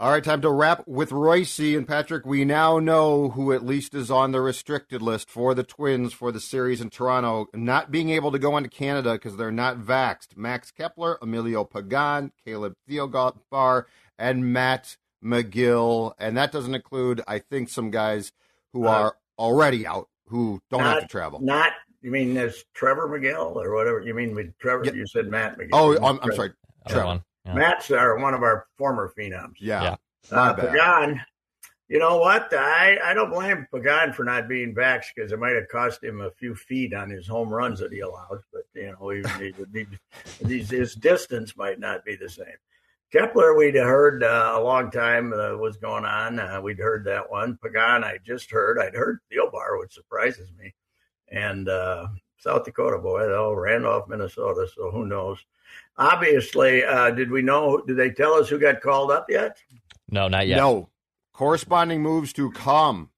All right, time to wrap with Reusse and Patrick. We now know who at least is on the restricted list for the Twins for the series in Toronto, not being able to go into Canada because they're not vaxxed. Max Kepler, Emilio Pagan, Caleb Thielbar, and Matt Magill, And that doesn't include, I think, some guys who uh, are already out who don't not, have to travel. Not, you mean there's Trevor Megill or whatever? You mean with Trevor? Yeah. You said Matt Magill. Oh, I'm, I'm sorry. Trevor. Yeah. Matt's our, one of our former phenoms. Yeah. yeah. Uh, Pagan, you know what? I, I don't blame Pagan for not being back because it might have cost him a few feet on his home runs that he allows. But, you know, he, he, he, his distance might not be the same. Kepler, we'd heard uh, a long time uh, was going on. Uh, we'd heard that one. Pagan, I just heard. I'd heard Thielbar, which surprises me. And uh, South Dakota boy, though, Randolph, Minnesota. So who knows? Obviously, uh, did we know? Did they tell us who got called up yet? No, not yet. No. Corresponding moves to come.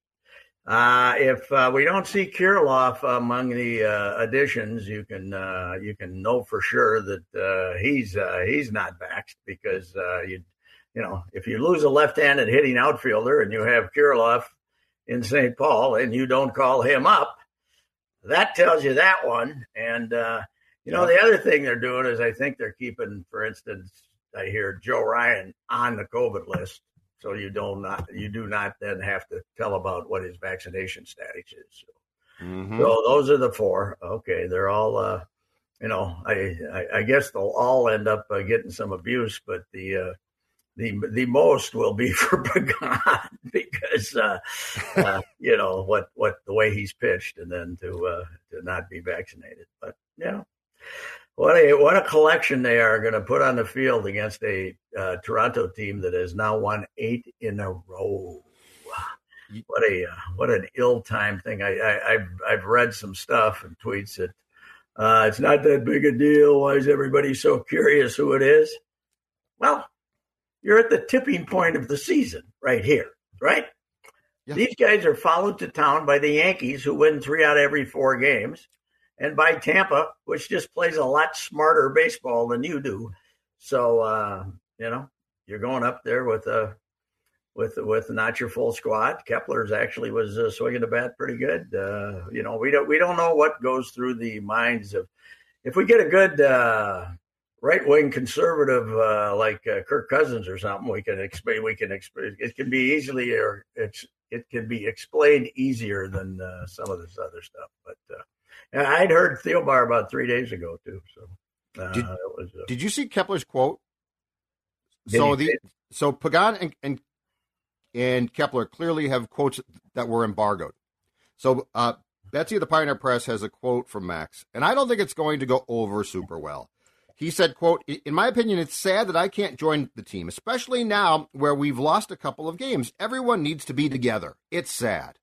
Uh, if uh, we don't see Kirilloff among the uh, additions, you can uh, you can know for sure that uh, he's uh, he's not vaxxed because you you know if you lose a left-handed hitting outfielder and you have Kirilloff in St. Paul and you don't call him up, that tells you that one. And you know, the other thing they're doing is I think they're keeping, for instance, I hear Joe Ryan on the COVID list, so you don't not you do not then have to tell about what his vaccination status is. So, mm-hmm. so those are the four. Okay, they're all. Uh, you know, I, I, I guess they'll all end up uh, getting some abuse, but the uh, the the most will be for Pagan because uh, uh, you know what what the way he's pitched, and then to uh, to not be vaccinated. But you know, what a what a collection they are going to put on the field against a uh, Toronto team that has now won eight in a row. What a uh, what an ill timed thing. I, I have I've read some stuff and tweets that uh, it's not that big a deal. Why is everybody so curious who it is? Well, you're at the tipping point of the season right here, right? Yeah. These guys are followed to town by the Yankees, who win three out of every four games and by Tampa, which just plays a lot smarter baseball than you do. So uh, you know, you're going up there with a uh, with with not your full squad. Kepler's actually was uh, swinging the bat pretty good. Uh, you know, we don't we don't know what goes through the minds of if we get a good uh, right wing conservative uh, like uh, Kirk Cousins or something. We can explain. We can explain. It can be easily or it's it can be explained easier than uh, some of this other stuff. But uh, I'd heard Thielbar about three days ago too. So uh, did, was, uh, did you see Kepler's quote? So the so Pagan and, and and Kepler clearly have quotes that were embargoed. So uh, Betsy of the Pioneer Press has a quote from Max, and I don't think it's going to go over super well. He said, quote, in my opinion, it's sad that I can't join the team, especially now where we've lost a couple of games. Everyone needs to be together. It's sad.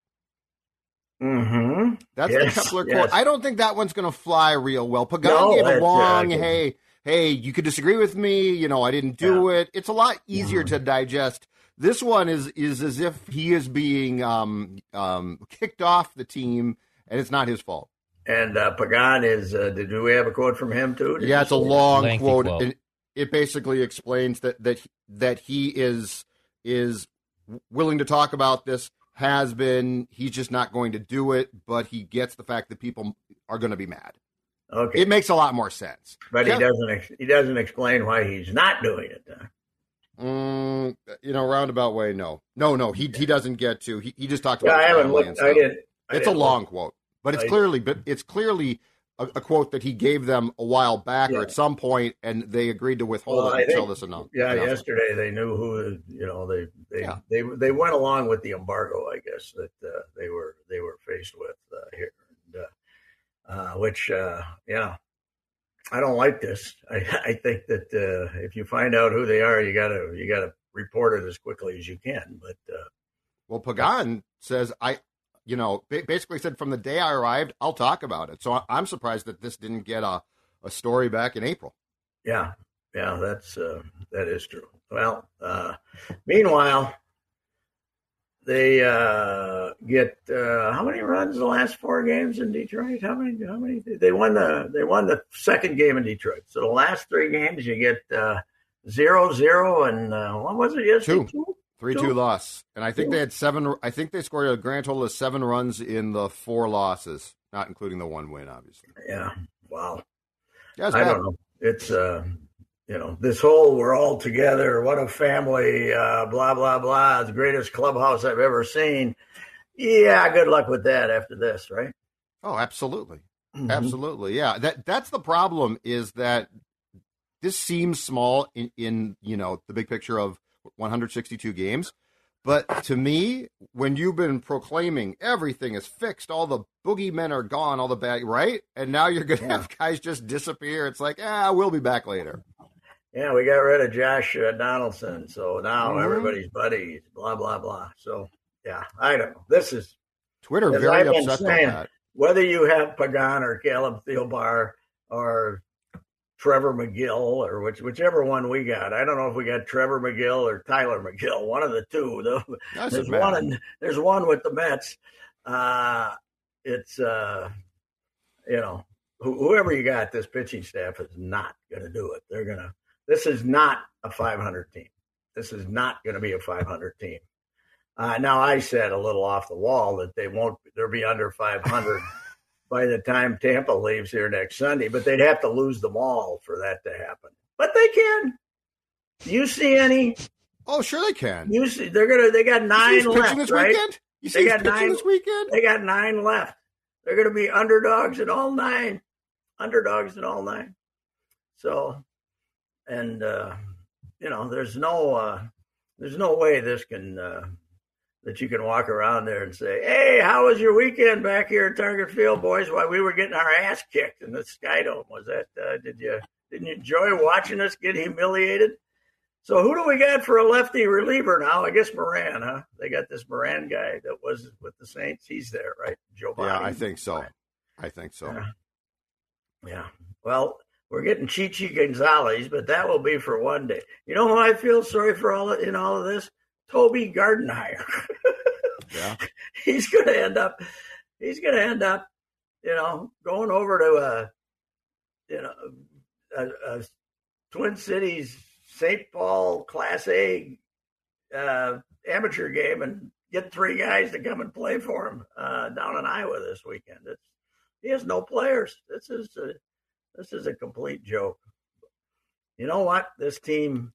Mm-hmm. That's yes, the Kepler yes. quote. I don't think that one's going to fly real well. Pagan no, gave a long, yeah, hey, hey, you could disagree with me. You know, I didn't do yeah. it. It's a lot easier to digest. This one is is as if he is being um, um, kicked off the team, and it's not his fault. And uh, Pagan is. Uh, did we have a quote from him too? Did yeah, it's a long quote. quote. It, it basically explains that that that he is is willing to talk about this has been. He's just not going to do it, but he gets the fact that people are going to be mad. Okay, it makes a lot more sense. But he doesn't. He doesn't explain why he's not doing it. Mm, you know, roundabout way, no, no, no. He he doesn't get to. He, he just talked about. Yeah, I haven't looked. I did. I it's a long look. quote, but it's clearly, but it's clearly a, a, quote that he gave them a while back yeah. or at some point, and they agreed to withhold well, it until think, this announcement. Yeah, yesterday they knew who you know they they, yeah. they they went along with the embargo, I guess that uh, they were they were faced with uh, here, and, uh, uh which uh, yeah. I don't like this. I, I think that uh, if you find out who they are, you gotta you gotta report it as quickly as you can. But well, Pagan says I you know, basically said from the day I arrived, I'll talk about it. So I'm surprised that this didn't get a, a story back in April. Yeah, yeah, that's uh, that is true. Well, uh, meanwhile, they uh, get uh, how many runs the last four games in Detroit? How many? How many? They won the they won the second game in Detroit. So the last three games, you get uh, zero zero and uh, what was it yesterday? Two. two? Three two, loss, and I think they had seven. I think they scored a grand total of seven runs in the four losses, not including the one win, obviously. Yeah. Wow. Yeah, I don't know. It's uh, you know, this whole we're all together, what a family, uh, blah blah blah, the greatest clubhouse I've ever seen. Yeah, good luck with that after this, right? Oh, absolutely. Mm-hmm. Absolutely. Yeah. That that's the problem is that this seems small in, in you know the big picture of 162 games. But to me, when you've been proclaiming everything is fixed, all the boogeymen are gone, all the bad, right? And now you're going to yeah. have guys just disappear. It's like, ah, we'll be back later. Yeah, we got rid of Josh uh, Donaldson, so now mm-hmm. everybody's buddies. Blah blah blah. So yeah, I know. This is Twitter very upset saying, that. Whether you have Pagan or Caleb Thielbar or Trevor Megill or which, whichever one we got. I don't know if we got Trevor Megill or Tyler Megill, one of the two. there's one in, there's one with the Mets. Uh, it's uh, you know whoever you got, this pitching staff is not going to do it. They're going to. This is not a 500 team. This is not going to be a 500 team. Uh, now I said a little off the wall that they won't. They'll be under 500 by the time Tampa leaves here next Sunday, but they'd have to lose them all for that to happen. But they can. Do you see any? Oh, sure they can. You see, they're gonna. They got nine left, this right? Weekend? You see they got nine this weekend. They got nine left. They're gonna be underdogs in all nine. Underdogs in all nine. So, and uh, you know, there's no, uh, there's no way this can. Uh, that you can walk around there and say, "Hey, how was your weekend back here at Target Field, boys? While we were getting our ass kicked in the Skydome, was that? Uh, did you didn't you enjoy watching us get humiliated?" So who do we got for a lefty reliever now? I guess Moran, huh? They got this Moran guy that was with the Saints. He's there, right? Joe. Yeah, I think so. I think so. Yeah. yeah. Well, we're getting Chichi Gonzalez, but that will be for one day. You know who I feel sorry for all in all of this? Toby Gardenhire. yeah. He's going to end up, he's going to end up, you know, going over to a, you know, a, a Twin Cities St. Paul Class A uh, amateur game and get three guys to come and play for him uh, down in Iowa this weekend. It's, he has no players. This is a, this is a complete joke. You know what? This team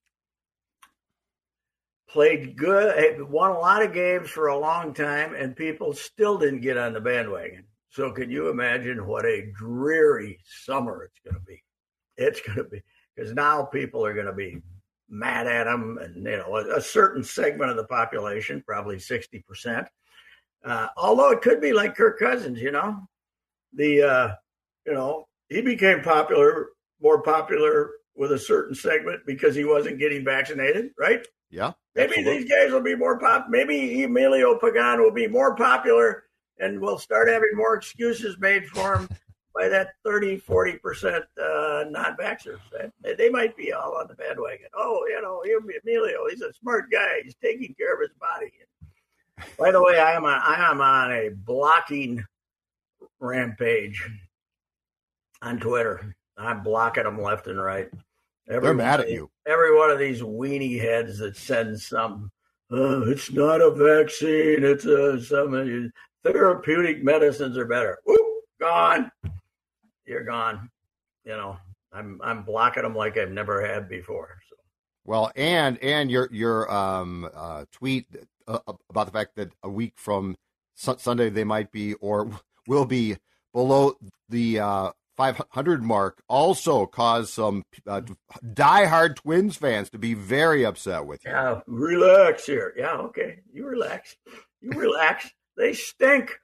played good, won a lot of games for a long time, and people still didn't get on the bandwagon. So, can you imagine what a dreary summer it's going to be? It's going to be because now people are going to be mad at them, and you know, a, a certain segment of the population, probably sixty percent. Uh, although it could be like Kirk Cousins, you know, the uh, you know he became popular, more popular with a certain segment because he wasn't getting vaccinated, right? Yeah. Maybe absolutely. these guys will be more pop. Maybe Emilio Pagan will be more popular and we'll start having more excuses made for him by that 30, 40% uh, non vaxxers. They might be all on the bandwagon. Oh, you know, Emilio, he's a smart guy. He's taking care of his body. By the way, I am on, I am on a blocking rampage on Twitter. I'm blocking them left and right. Every They're mad at you. Every one of these weenie heads that sends some, oh, it's not a vaccine, it's a some uh, therapeutic medicines are better. Whoop, gone. You're gone. You know, I'm I'm blocking them like I've never had before. So. Well, and and your your um uh, tweet uh, about the fact that a week from Sunday they might be or will be below the uh, 500 mark also caused some uh, diehard Twins fans to be very upset with you. Yeah, relax here. Yeah, okay. You relax. You relax. they stink.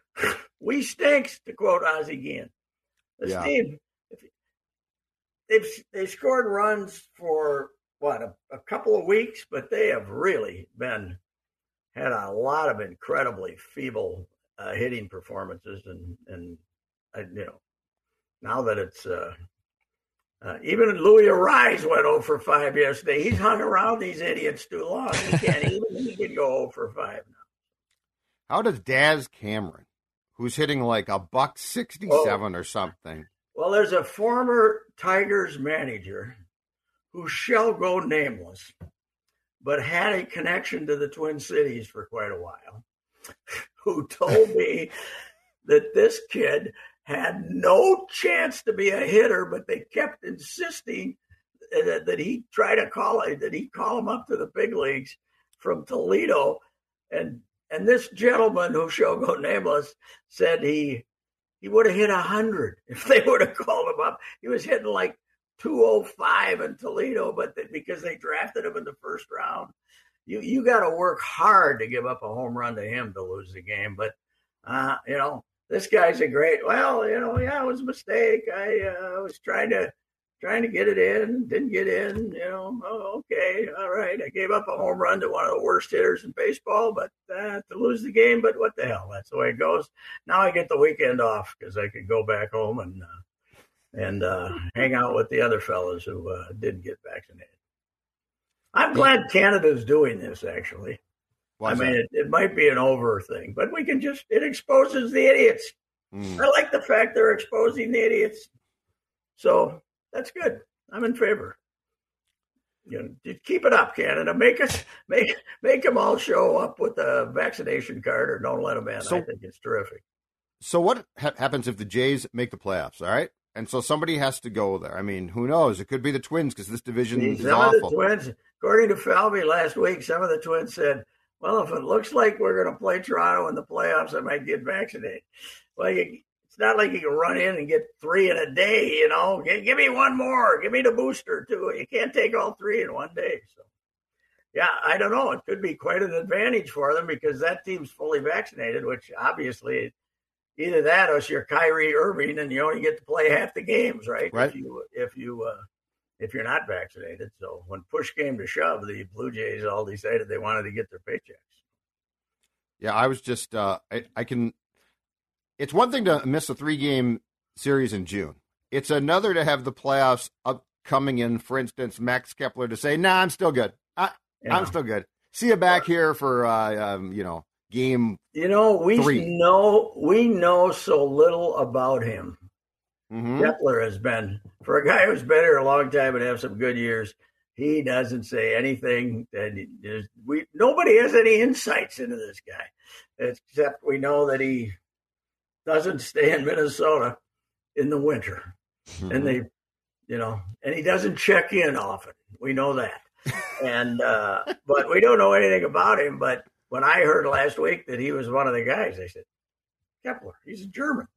We stinks, to quote Ozzie Guillen. This yeah. team, they've they scored runs for what a, a, couple of weeks, but they have really been had a lot of incredibly feeble uh, hitting performances, and and uh, you know now that it's uh, uh, even Luis Arraez went 0 for 5 yesterday. He's hung around these idiots too long. He can't even he can go 0 for 5 now. How does Daz Cameron, who's hitting like a buck 67 oh. or something? Well, there's a former Tigers manager who shall go nameless, but had a connection to the Twin Cities for quite a while, who told me that this kid had no chance to be a hitter, but they kept insisting that, that he try to call that he call him up to the big leagues from Toledo. And and this gentleman who shall go nameless said he he would have hit hundred if they would have called him up. He was hitting like 205 in Toledo, but because they drafted him in the first round, you you got to work hard to give up a home run to him to lose the game. But uh, you know, this guy's a great. Well, you know, yeah, it was a mistake. I uh, was trying to trying to get it in, didn't get in. You know, oh, okay, all right. I gave up a home run to one of the worst hitters in baseball, but uh, to lose the game. But what the hell? That's the way it goes. Now I get the weekend off because I can go back home and uh, and uh, hang out with the other fellas who uh, didn't get vaccinated. I'm glad Canada's doing this. Actually, I mean, it, it, might be an over thing, but we can just it exposes the idiots. Mm. I like the fact they're exposing the idiots. So that's good. I'm in favor. You know, keep it up, Canada. Make us make make them all show up with a vaccination card, or don't let them in. So, I think it's terrific. So, what ha- happens if the Jays make the playoffs? All right, and so somebody has to go there. I mean, who knows? It could be the Twins because this division See, is some awful. Of the Twins, according to Falvey last week, some of the Twins said, "Well, if it looks like we're going to play Toronto in the playoffs, I might get vaccinated." Well, you, not like you can run in and get three in a day, you know. Give, give me one more. Give me the booster too. You can't take all three in one day. So, yeah, I don't know. It could be quite an advantage for them because that team's fully vaccinated, which obviously either that or you're Kyrie Irving and you only get to play half the games, right? Right. If you if you uh, if you're not vaccinated. So when push came to shove, the Blue Jays all decided they wanted to get their paychecks. Yeah, I was just uh, I, I can it's one thing to miss a three game series in June. It's another to have the playoffs upcoming in. For instance, Max Kepler to say, "Nah, I'm still good. I, am still good. See you back here for uh, um, you know game." You know, we three. know we know so little about him. Mm-hmm. Kepler has been for a guy who's been here a long time and have some good years. He doesn't say anything. And we nobody has any insights into this guy, except we know that he doesn't stay in Minnesota in the winter. Mm-hmm. And they, you know, and he doesn't check in often. We know that. and, uh, but we don't know anything about him. But when I heard last week that he was one of the guys, I said, Kepler, he's a German.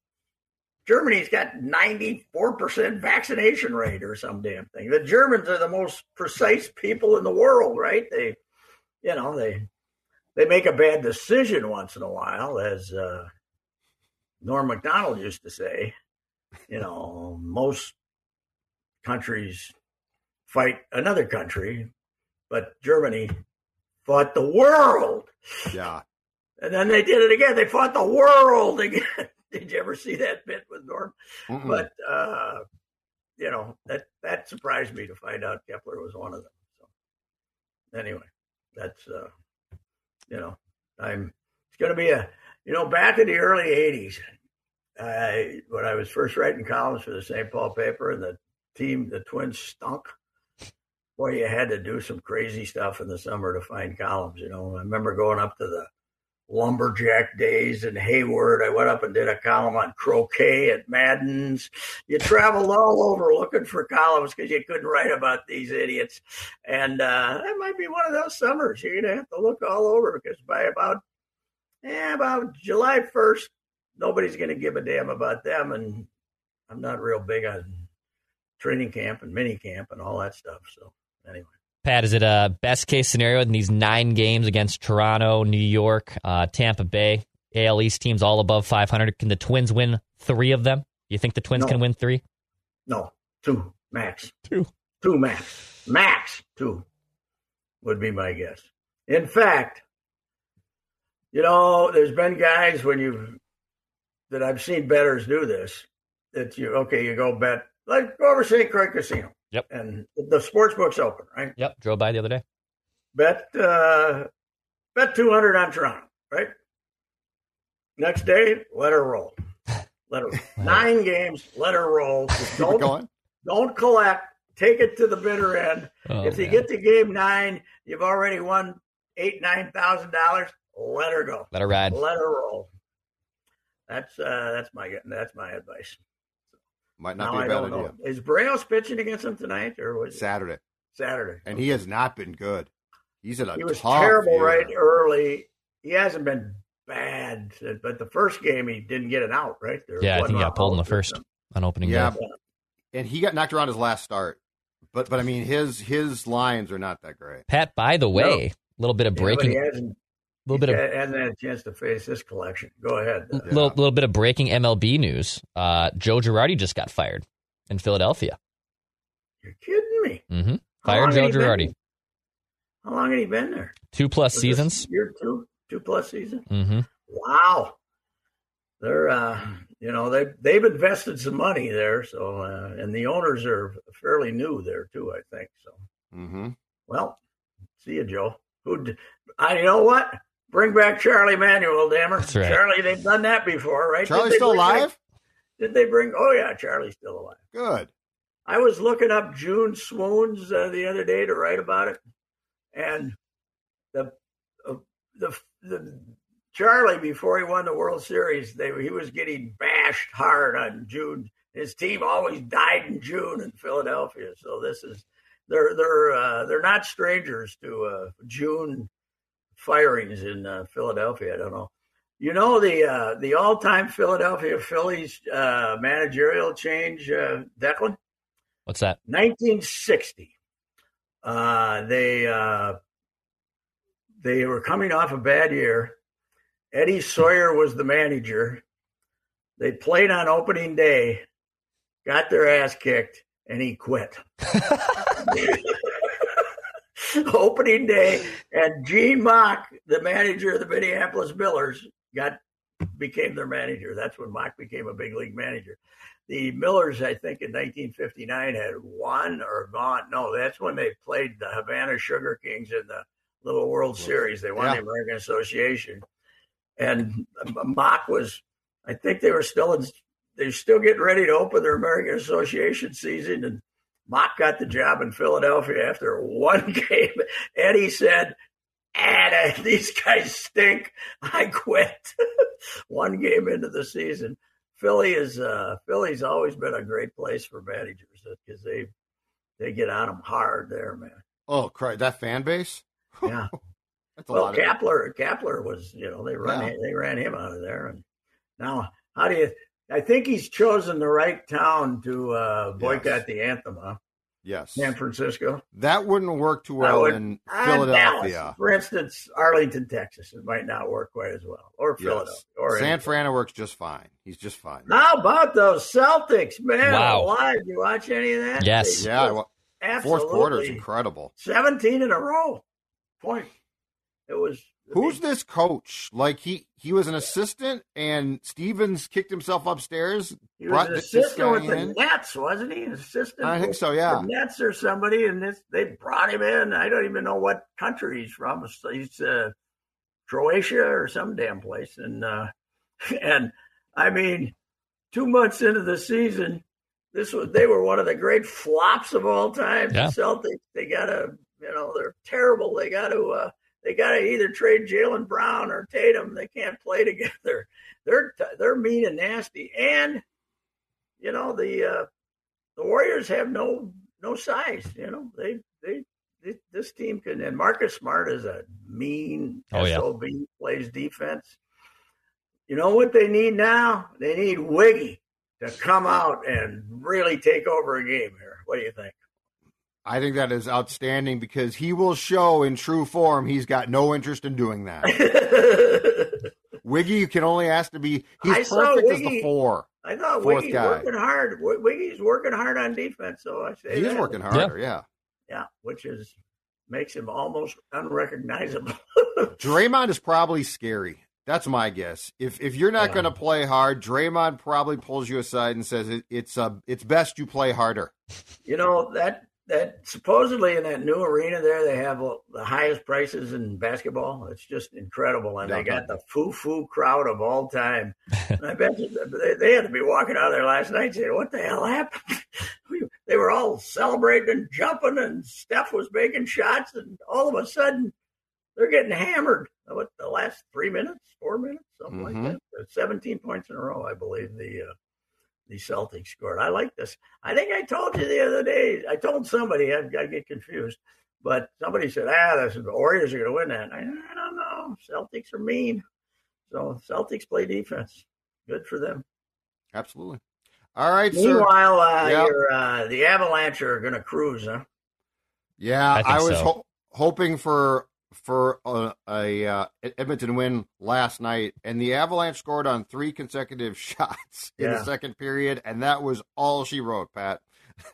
Germany's got 94% vaccination rate or some damn thing. The Germans are the most precise people in the world, right? They, you know, they, they make a bad decision once in a while, as uh, Norm Macdonald used to say, you know, most countries fight another country, but Germany fought the world. Yeah. And then they did it again. They fought the world again. did you ever see that bit with Norm? Mm-mm. But uh, you know that that surprised me to find out Kepler was one of them. So anyway, that's uh, you know I'm it's going to be a you know, back in the early 80s, I, when I was first writing columns for the St. Paul paper and the team, the Twins stunk, boy, you had to do some crazy stuff in the summer to find columns. You know, I remember going up to the lumberjack days in Hayward. I went up and did a column on croquet at Madden's. You traveled all over looking for columns because you couldn't write about these idiots. And uh, that might be one of those summers. You're going to have to look all over because by about yeah, about July 1st, nobody's going to give a damn about them. And I'm not real big on training camp and mini camp and all that stuff. So, anyway. Pat, is it a best case scenario in these nine games against Toronto, New York, uh, Tampa Bay, AL East teams all above 500? Can the Twins win three of them? Do you think the Twins no. can win three? No, two max. Two. Two max. Max two would be my guess. In fact, you know, there's been guys when you've that I've seen betters do this. That you okay, you go bet like go over St. Croix Casino. Yep. And the sports book's open, right? Yep. Drove by the other day. Bet uh bet two hundred on Toronto, right? Next day, let her roll. Let her nine games, let her roll. Just don't, don't collect. take it to the bitter end. Oh, if you man. get to game nine, you've already won eight nine thousand dollars. Let her go. Let her ride. Let her roll. That's uh, that's my that's my advice. Might not now be I a bad don't idea. know. Is Berrios pitching against them tonight or was it Saturday, Saturday? and he has not been good. He's in a He was tough terrible year. right early. He hasn't been bad, but the first game he didn't get an out. Right there. Yeah, I think he got pulled in the first something. on opening Yeah, day. and he got knocked around his last start. But but I mean his his lines are not that great. Pat, by the way, a little bit of Yeah, but breaking, he hasn't, little bit of he hasn't had a chance to face this collection. Go ahead. A little, little bit of breaking MLB news. Uh, Joe Girardi just got fired in Philadelphia. You're kidding me. hmm How Fired long Joe had he been- Girardi. How long had he been there? Two plus Was this seasons. Year two, two plus seasons. hmm Wow. They're uh you know, they they've invested some money there, so uh, and the owners are fairly new there too, I think. So Mm-hmm. well, see you, Joe. Who I you know what? Bring back Charlie Manuel, dammer. That's right. Charlie, they've done that before, right? Did Charlie's they still bring back- alive. did they bring oh yeah, Charlie's still alive. Good. I was looking up June swoons uh, the other day to write about it, and the uh, the the Charlie before he won the World Series, they he was getting bashed hard on June. His team always died in June in Philadelphia, so this is they're they're uh, they're not strangers to uh, June firings in uh, Philadelphia. I don't know. You know the uh, the all time Philadelphia Phillies uh, managerial change, uh, Declan. What's that? 1960. Uh, they uh, they were coming off a bad year. Eddie Sawyer was the manager. They played on opening day, got their ass kicked, and he quit. opening day, and Gene Mauch, the manager of the Minneapolis Millers, got became their manager. That's when Mauch became a big league manager. The Millers, I think, in 1959 had won or gone. No, that's when they played the Havana Sugar Kings in the Little World Series. They won Yeah. the American Association, and Mauch was. I think they were still in. They're still getting ready to open their American Association season, and Mauch got the job in Philadelphia after one game. Eddie said, "And these guys stink. I quit." one game into the season. Philly is uh, Philly's always been a great place for managers because they they get on them hard there, man. Oh, cry that fan base. Yeah. That's a well, Kapler Kapler was you know they run Yeah. they ran him out of there, and now how do you? I think he's chosen the right town to uh, boycott Yes. the anthem, huh? yes, San Francisco, that wouldn't work too well would- in Uh, Philadelphia. Dallas. for instance, Arlington, Texas. It might not work quite as well, or Philadelphia, Yes. or San any- Fran works just fine. He's just fine. How about those Celtics, man? Wow. Alive. You watch any of that? Yes. They Yeah, well, absolutely. fourth quarter is incredible. 17 in a row. Point. It was. Who's this coach? Like he he was an assistant, and Stevens kicked himself upstairs. He brought was an this- this assistant with the in? Nets, wasn't he? An assistant. I think so. Yeah. The Nets or somebody, and this they brought him in. I don't even know what country he's from. He's uh, Croatia or some damn place, and uh, and I mean, two months into the season, this was they were one of the great flops of all time. Yeah. The Celtics, they got to, you know, they're terrible. They got to, uh, they got to either trade Jaylen Brown or Tatum. They can't play together. They're they're mean and nasty, and you know the uh, the Warriors have no no size. You know they they. This, this team can, and Marcus Smart is a mean Oh, yeah. Plays defense. You know what they need now? They need Wiggy to come out and really take over a game here. What do you think? I think that is outstanding because he will show in true form he's got no interest in doing that. Wiggy you can only ask to be I he's saw perfect as the Wiggy- four. I thought Fourth Wiggy's guy. working hard. Wiggy's working hard on defense, so I say he's that. working harder, yeah. Yeah, which is makes him almost unrecognizable. Draymond is probably scary. That's my guess. If if you're not Yeah. going to play hard, Draymond probably pulls you aside and says it, it's uh, it's best you play harder. you know that that supposedly in that new arena there they have the highest prices in basketball. It's just incredible, and they got the foo foo crowd of all time. And I bet they, they had to be walking out there last night saying, "What the hell happened?" they were all celebrating and jumping, and Steph was making shots, and all of a sudden they're getting hammered. What the last three minutes, four minutes, something mm-hmm. like that. Seventeen points in a row, I believe the uh, the Celtics scored. I like this. I think I told you the other day. I told somebody I, I get confused, but somebody said, "Ah, the Warriors are going to win that." I, I don't know. Celtics are mean, so Celtics play defense. Good for them. Absolutely. All right. Meanwhile, uh, yep. uh, the Avalanche are going to cruise, huh? Yeah, I, I was so. ho- hoping for for a, a uh, Edmonton win last night, and the Avalanche scored on three consecutive shots in yeah. the second period, and that was all she wrote, Pat.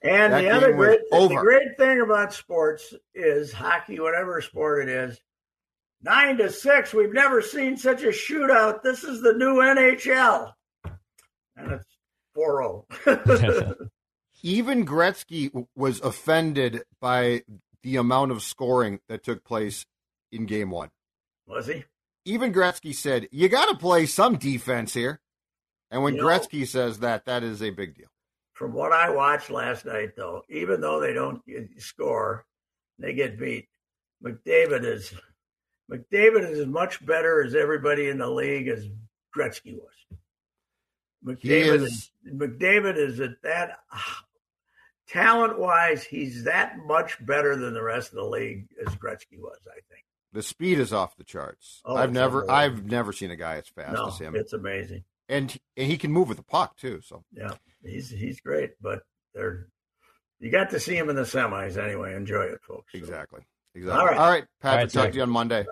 And the other great, the great thing about sports is hockey, whatever sport it is, nine to six. We've never seen such a shootout. This is the new NHL, and it's 4-0. Even Gretzky was offended by the amount of scoring that took place in game one. Was he? Even Gretzky said, You got to play some defense here. And when you Gretzky know, says that, that is a big deal. From what I watched last night, though, even though they don't score, they get beat. McDavid is McDavid is as much better as everybody in the league as Gretzky was. McDavid is, is, McDavid is at that talent wise, he's that much better than the rest of the league as Gretzky was. I think. The speed is off the charts. Oh, I've never I've never seen a guy as fast no, as him. It's amazing. And and he can move with the puck too, so. Yeah. He's he's great, but they're you got to see him in the semis anyway. Enjoy it, folks. Exactly. Exactly. All right. All right, Patrick, All right, talk to you on Monday.